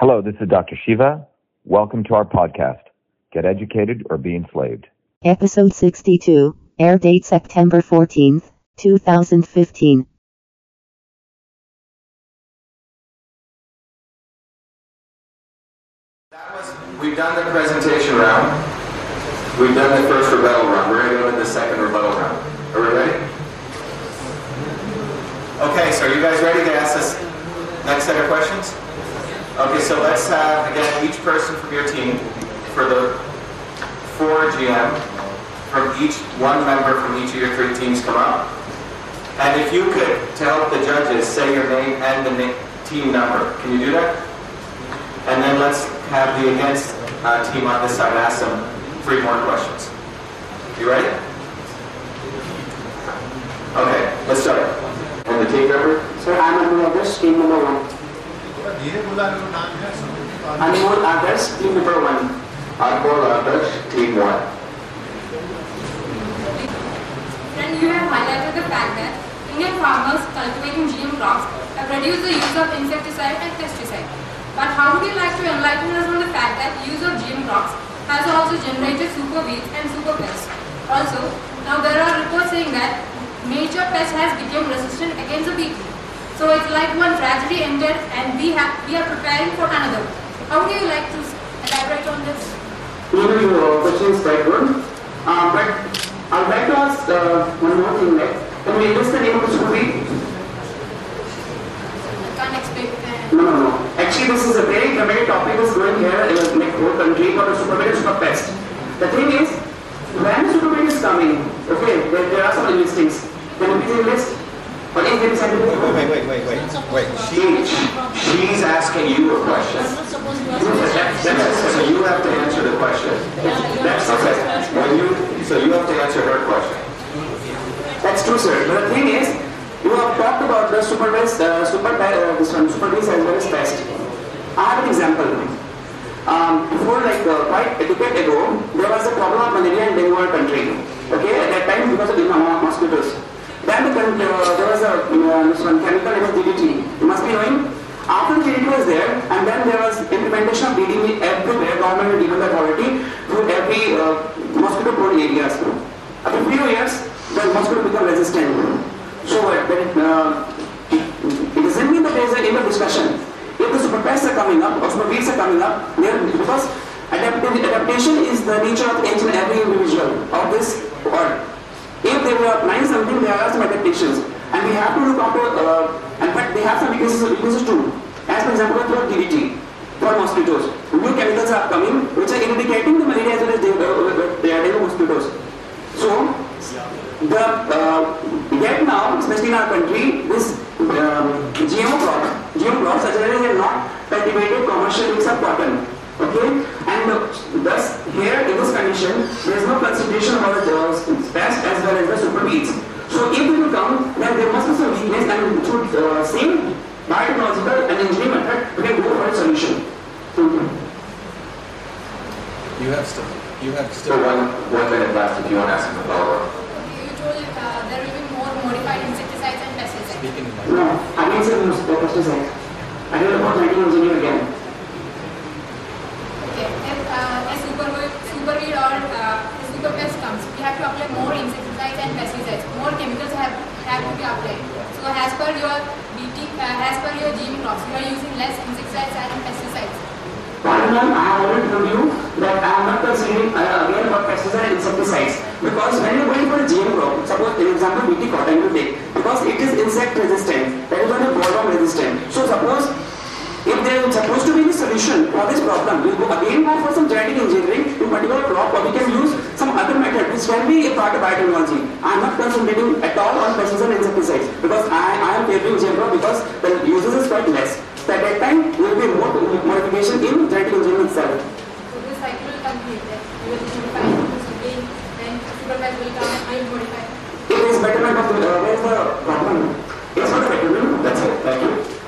Hello, this is Dr. Shiva. Welcome to our podcast, Get Educated or Be Enslaved. Episode 62, air date September 14th, 2015. That was, we've done the presentation round. We've done the first rebuttal round. We're going to go into the second rebuttal round. Are we ready? Okay, so are you guys ready to ask this next set of questions? Okay, so let's have, again, each person from your team for the four GM, from each, one member from each of your three teams come up. And if you could, to help the judges, say your name and the na- team number. Can you do that? And then let's have the against uh, team on this side ask them three more questions. You ready? Okay, let's start. And the team member? Sir, I'm Anmol Adarsh, team number one. Anmol Adarsh, team number one. Anmol Adarsh, team one. Then you have highlighted the fact that Indian farmers cultivating GM crops have reduced the use of insecticide and pesticide. But how would you like to enlighten us on the fact that use of GM crops has also generated super weeds and super pests? Also, now there are reports saying that major pest has become resistant against the BT. So it's like one tragedy ended and we have we are preparing for another. How do you like to elaborate on this? Even your question is quite good. Uh, but I would like to ask uh, one more thing like, can we list the name of the super weed? I can't explain. uh, No, no, no. Actually, this is a very dramatic topic that's going here in the like, whole country called a super weed and super pest. The thing is, when the super weed is coming, okay, there, there are some listings. Can you please list? Wait, wait, wait, wait, wait. She, she's asking you a question. So you have to answer the question. That's Okay. When you, so you have to answer her question. That's true, sir. But the thing is, you have talked about the super best, uh, super uh, this one, super as well as pest. I have an example. Um, before, like uh, quite a decade ago, there was a problem of malaria in in country. Okay, at that time because of the mosquitoes. Coun- uh, there was a uh, chemical name is DDT. You must be knowing. After DDT was there, and then there was implementation of DDT everywhere. Government and given the authority to every uh, mosquito-prone areas. After few years, the mosquito become resistant. So uh, then, uh, it, it doesn't mean that there is a even discussion. If the super pests are coming up or super weeds are coming up, because adaptation is the nature of each and every individual of this world. If they were applying something, there are some adaptations, and we have to look after. Uh, and but they have some weaknesses, weaknesses too. As for example, for DDT, for mosquitoes, new chemicals are coming which are eradicating the malaria as well as the, uh, the dengue mosquitoes. So the uh, yet now, especially in our country, this um, GMO crop, GMO crops are generally not cultivated commercial mix of cotton. Okay, and uh, thus here in this condition, there is no consideration about the as well as the super weeds. So if they will come, then there must be some weakness and through the same biotechnological and engineering method, we can go for a solution. You. You have still, you have So still. one, one minute left if you want to ask him a follow-up. You told uh, there will be more modified insecticides and pesticides. Speaking in. No, I didn't say the pesticide. I did about writing engineer again. Okay. If uh, a super super weed or uh, a super pest comes, we have to apply more insecticides and pesticides. More chemicals have have to be applied. So as per your BT, uh, as per your GM crops, you are using less insecticides and pesticides. Ma'am, I have already told you that I am not considering uh, again about pesticides and insecticides because when you are going for a GM crop, suppose for example BT cotton you take because it is insect resistant, that is why the resistant. So suppose if there is supposed to be solution for this problem, we will again go for some genetic engineering in particular crop or we can use some other method which can be a part of biotechnology. I am not concentrating at all on pesticides and insecticides because I, I am favoring GM crop because the uses is quite less. So at that time, there will be more modification in genetic engineering itself. So this cycle will complete. That you will modify the super then super will come and you will modify. It is betterment of the, uh, where is the problem? It is not the betterment. That's it. Thank you.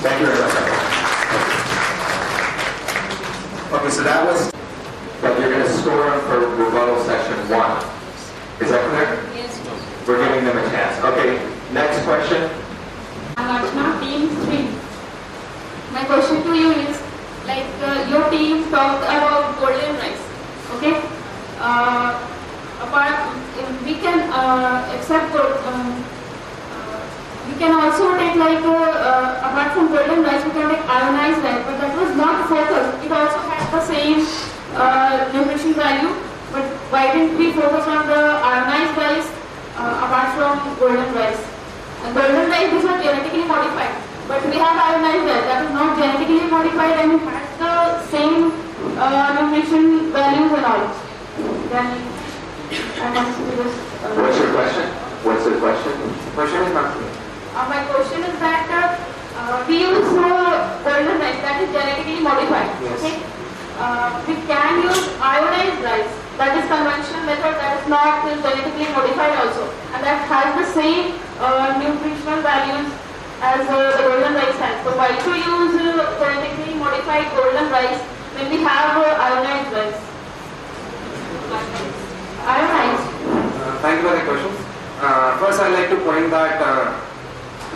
Thank you So that was, but you're going to score them for rebuttal section one. Is that clear? Yes. We're giving them a chance. Okay, next question. Team three. My question to you is, like uh, your team talked about golden rice, okay? Uh, apart, um, we can uh, accept um, uh, we can also take like uh, uh, apart from golden rice, we can take iodized rice, but that was not focused. It also the same uh, nutrition value, but why didn't we focus on the iodized rice uh, apart from golden rice? And golden rice is not genetically modified, but we have iodized rice that is not genetically modified and it has the same uh, nutrition values and all. Then I want to just. Uh, What's your question? What's the question? Question is not clear. uh, my question is that uh, uh, we use uh, golden rice that is genetically modified. Yes. Okay? Uh, we can use iodized rice that is conventional method that is not uh, genetically modified also and that has the same uh, nutritional values as uh, the golden rice has. So why to use uh, genetically modified golden rice when we have iodized rice? Iodized. Thank you for the question. First, I'd like to point that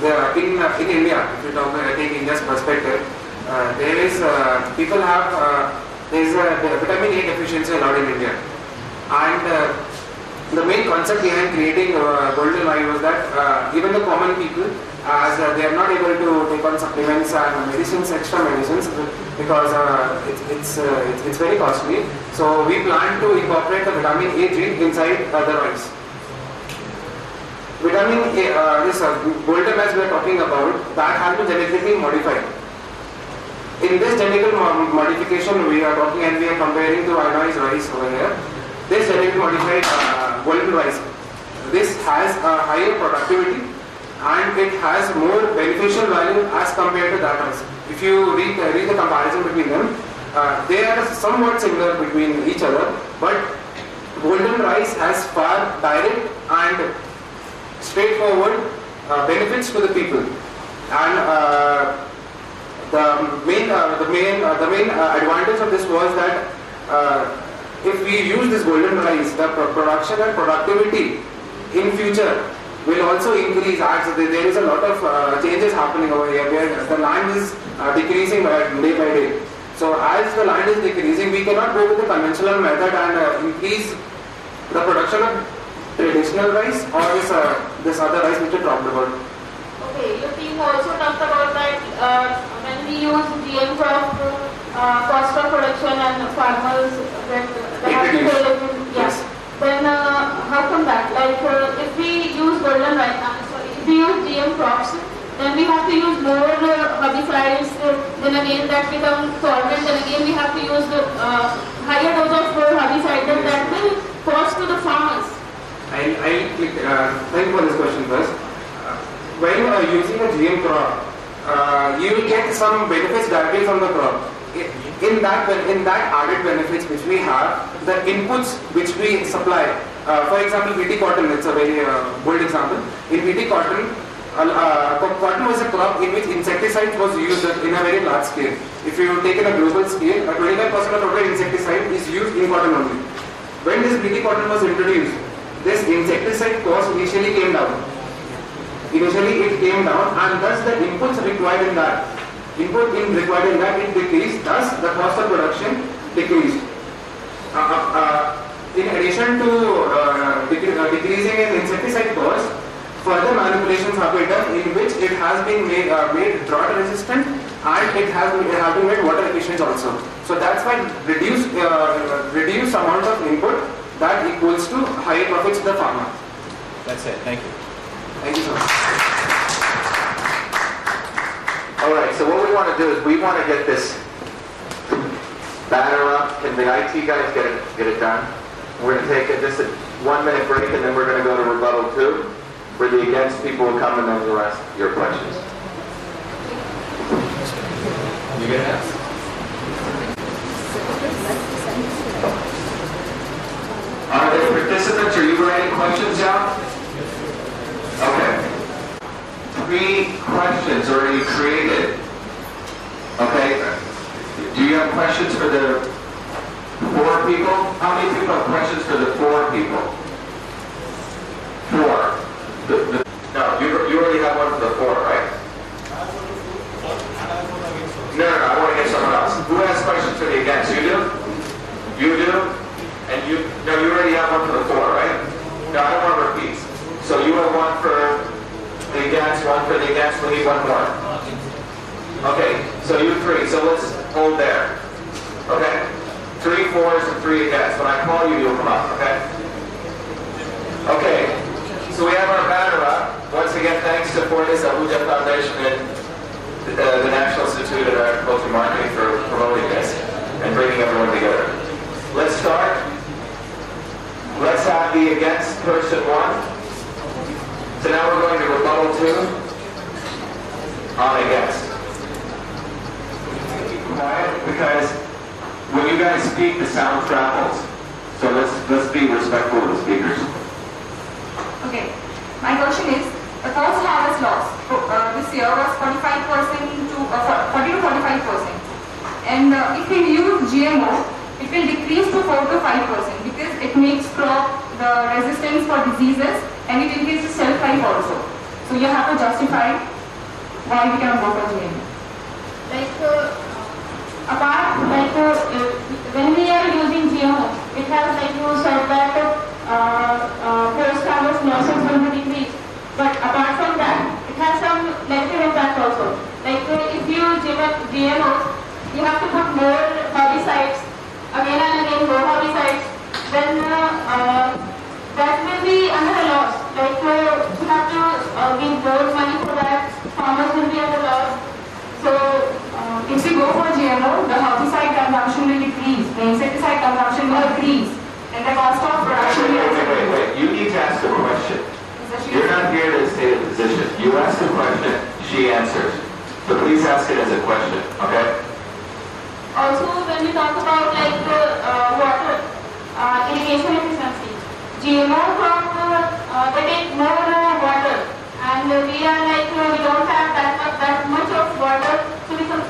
the, in, in India, if you talk I think India's perspective, uh, there is, uh, people have, uh, there is a vitamin A deficiency allowed in India. And uh, the main concept behind creating uh, Golden Eye was that uh, even the common people, as uh, they are not able to take on supplements and medicines, extra medicines, because uh, it's, it's, uh, it's, it's very costly. So we plan to incorporate the vitamin A gene inside the rice. Vitamin A, this uh, golden as we are talking about, that has been genetically modified. In this genetic modification we are talking and we are comparing to iodized rice over here. This genetically modified uh, golden rice, this has a higher productivity and it has more beneficial value as compared to that rice. If you read, uh, read the comparison between them, uh, they are somewhat similar between each other, but golden rice has far direct and straightforward uh, benefits to the people. And uh, the main, uh, the main, uh, the main uh, advantage of this was that uh, if we use this golden rice, the pro- production and productivity in future will also increase as there is a lot of uh, changes happening over here where the land is uh, decreasing by, day by day. So as the land is decreasing, we cannot go with the conventional method and increase the production of traditional rice or this, this other rice which you talked about. Okay, team also talked about that we use GM crop, uh, cost of production and farmers that they have to Introduce. pay. Yes. Then uh, how come that? Like uh, if we use golden rice, now, sorry, if we use GM crops, then we have to use more uh, herbicides. Uh, then again that becomes solvent. Then again we have to use the uh, higher dose of herbicide. Then that will cost to the farmers. I, I click, uh, thank you for this question first. Uh, when you are using a GM crop, uh, you get some benefits directly from the crop. In that, in that added benefits which we have, the inputs which we supply, uh, for example, BT cotton, it's a very uh, bold example. In BT cotton, uh, cotton was a crop in which insecticide was used in a very large scale. If you take in a global scale, uh, 25% of total insecticide is used in cotton only. When this BT cotton was introduced, this insecticide cost initially came down. Initially it came down and thus the inputs required in that, input in required in that it decreased, thus the cost of production decreased. Uh, uh, uh, in addition to uh, uh, decreasing in insecticide cost, further manipulations have been done in which it has been made, made drought resistant and it has been, it has been made water efficient also. So that's why reduced reduced amount of input that equals to higher profits to the farmer. That's it. Thank you. Thank you so much. All right, so what we want to do is we want to get this batter up. Can the IT guys get it, get it done? We're going to take a, just a one minute break and then we're going to go to rebuttal two. where the against people will come and then we'll ask your questions. You get ask? Are there participants? Are you writing questions down? Okay. Three questions already created. Okay. Do you have questions for the four people? How many people have questions for the four people? Four. The- the- No, you, you already have one for the four, right? No, no, no, I want to get someone else. Who has questions for the against? You do? You do? And you, no, you already have one for the four, right? No, I don't want repeats. So you have one for the against, one for the against, we need one more. hold there. Okay? Three fours and three against. When I call you, you'll come up, okay? Okay, so we have our banner up. Once again, thanks to Fortis Abuja Foundation and uh, the National Institute of Agriculture Marketing for promoting this and bringing everyone together. Let's start. Let's have the against person one. So now we're going to rebuttal two on against. Quiet, because when you guys speak, the sound travels. So let's let's be respectful of the speakers. Okay. My question is, the first harvest loss uh, this year was 45% to uh, 40 to 45 percent, and uh, if we use GMO, it will decrease to 4 to 5 percent because it makes crop the resistance for diseases and it increases shelf life also. So you have to justify why we cannot go for GMO. like uh, apart like uh, when we are using GMO, it has like you said that uh, uh, post harvest losses will be decreased. But apart from that, it has some negative impact also. Like uh, if you use GMOs, you have to put more herbicides again and again more herbicides. Then uh, uh, that will be another loss. Like uh, you have to uh, give more money for that. Farmers will be at a loss. So Uh, if we go for the herbicide consumption will decrease, the insecticide consumption will increase, and the cost of production Wait, will wait, wait, wait. You need to ask a question. You're not here to state a position. You ask a question, she answers. So please ask it as a question, okay? Also, when we talk about like uh, uh, water, uh, irrigation efficiency, GMO crop, uh, uh, they take more uh, water, and uh, we are like uh, we don't have that much, that much of water, so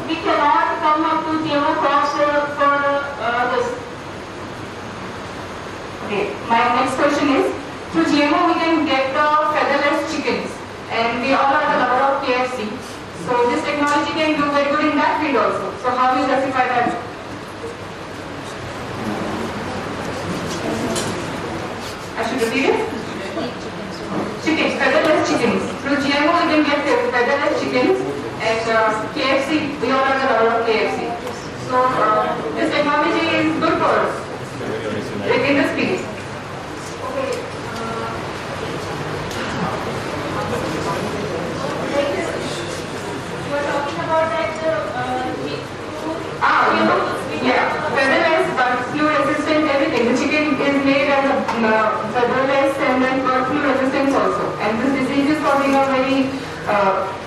we, cannot come up to GMO crops uh, for uh, this. Okay, my next question is, through GMO we can get the featherless chickens, and we all are the lover of KFC. So this technology can do very good in that field also. So how do you justify that? I should repeat it? Chickens, featherless chickens. Through GMO we can get featherless chickens, and uh, KFC, we all are the of KFC. So uh, this technology is good for us. Like in the space. Okay. You are talking about that G- yeah, featherless, bird flu resistant, everything. The chicken is made as a uh, and then flu resistance also. And this disease is causing a very uh,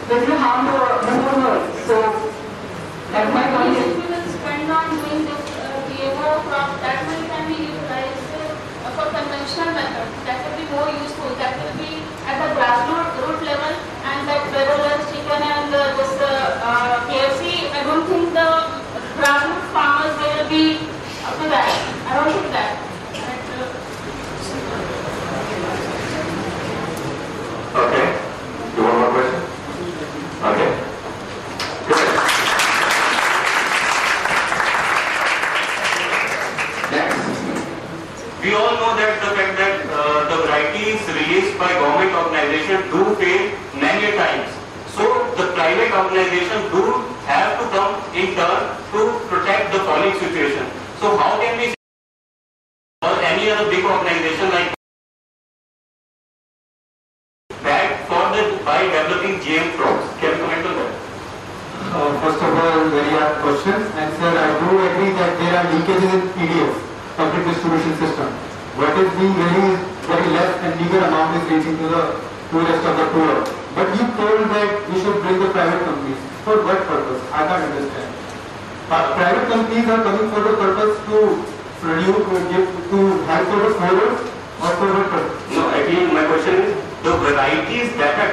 by developing GM crops? Can you comment on that? Uh, First of all, very apt question. And sir, I do agree that there are leakages in PDF, public distribution system. What is being released, very less and meager amount is reaching to the poorest of the poor. But you told that we should bring the private companies. For what purpose? I can't understand. Uh, Private companies are coming for the purpose to produce, to give, to help for the growers or for what purpose? No, again, my question is, the varieties that are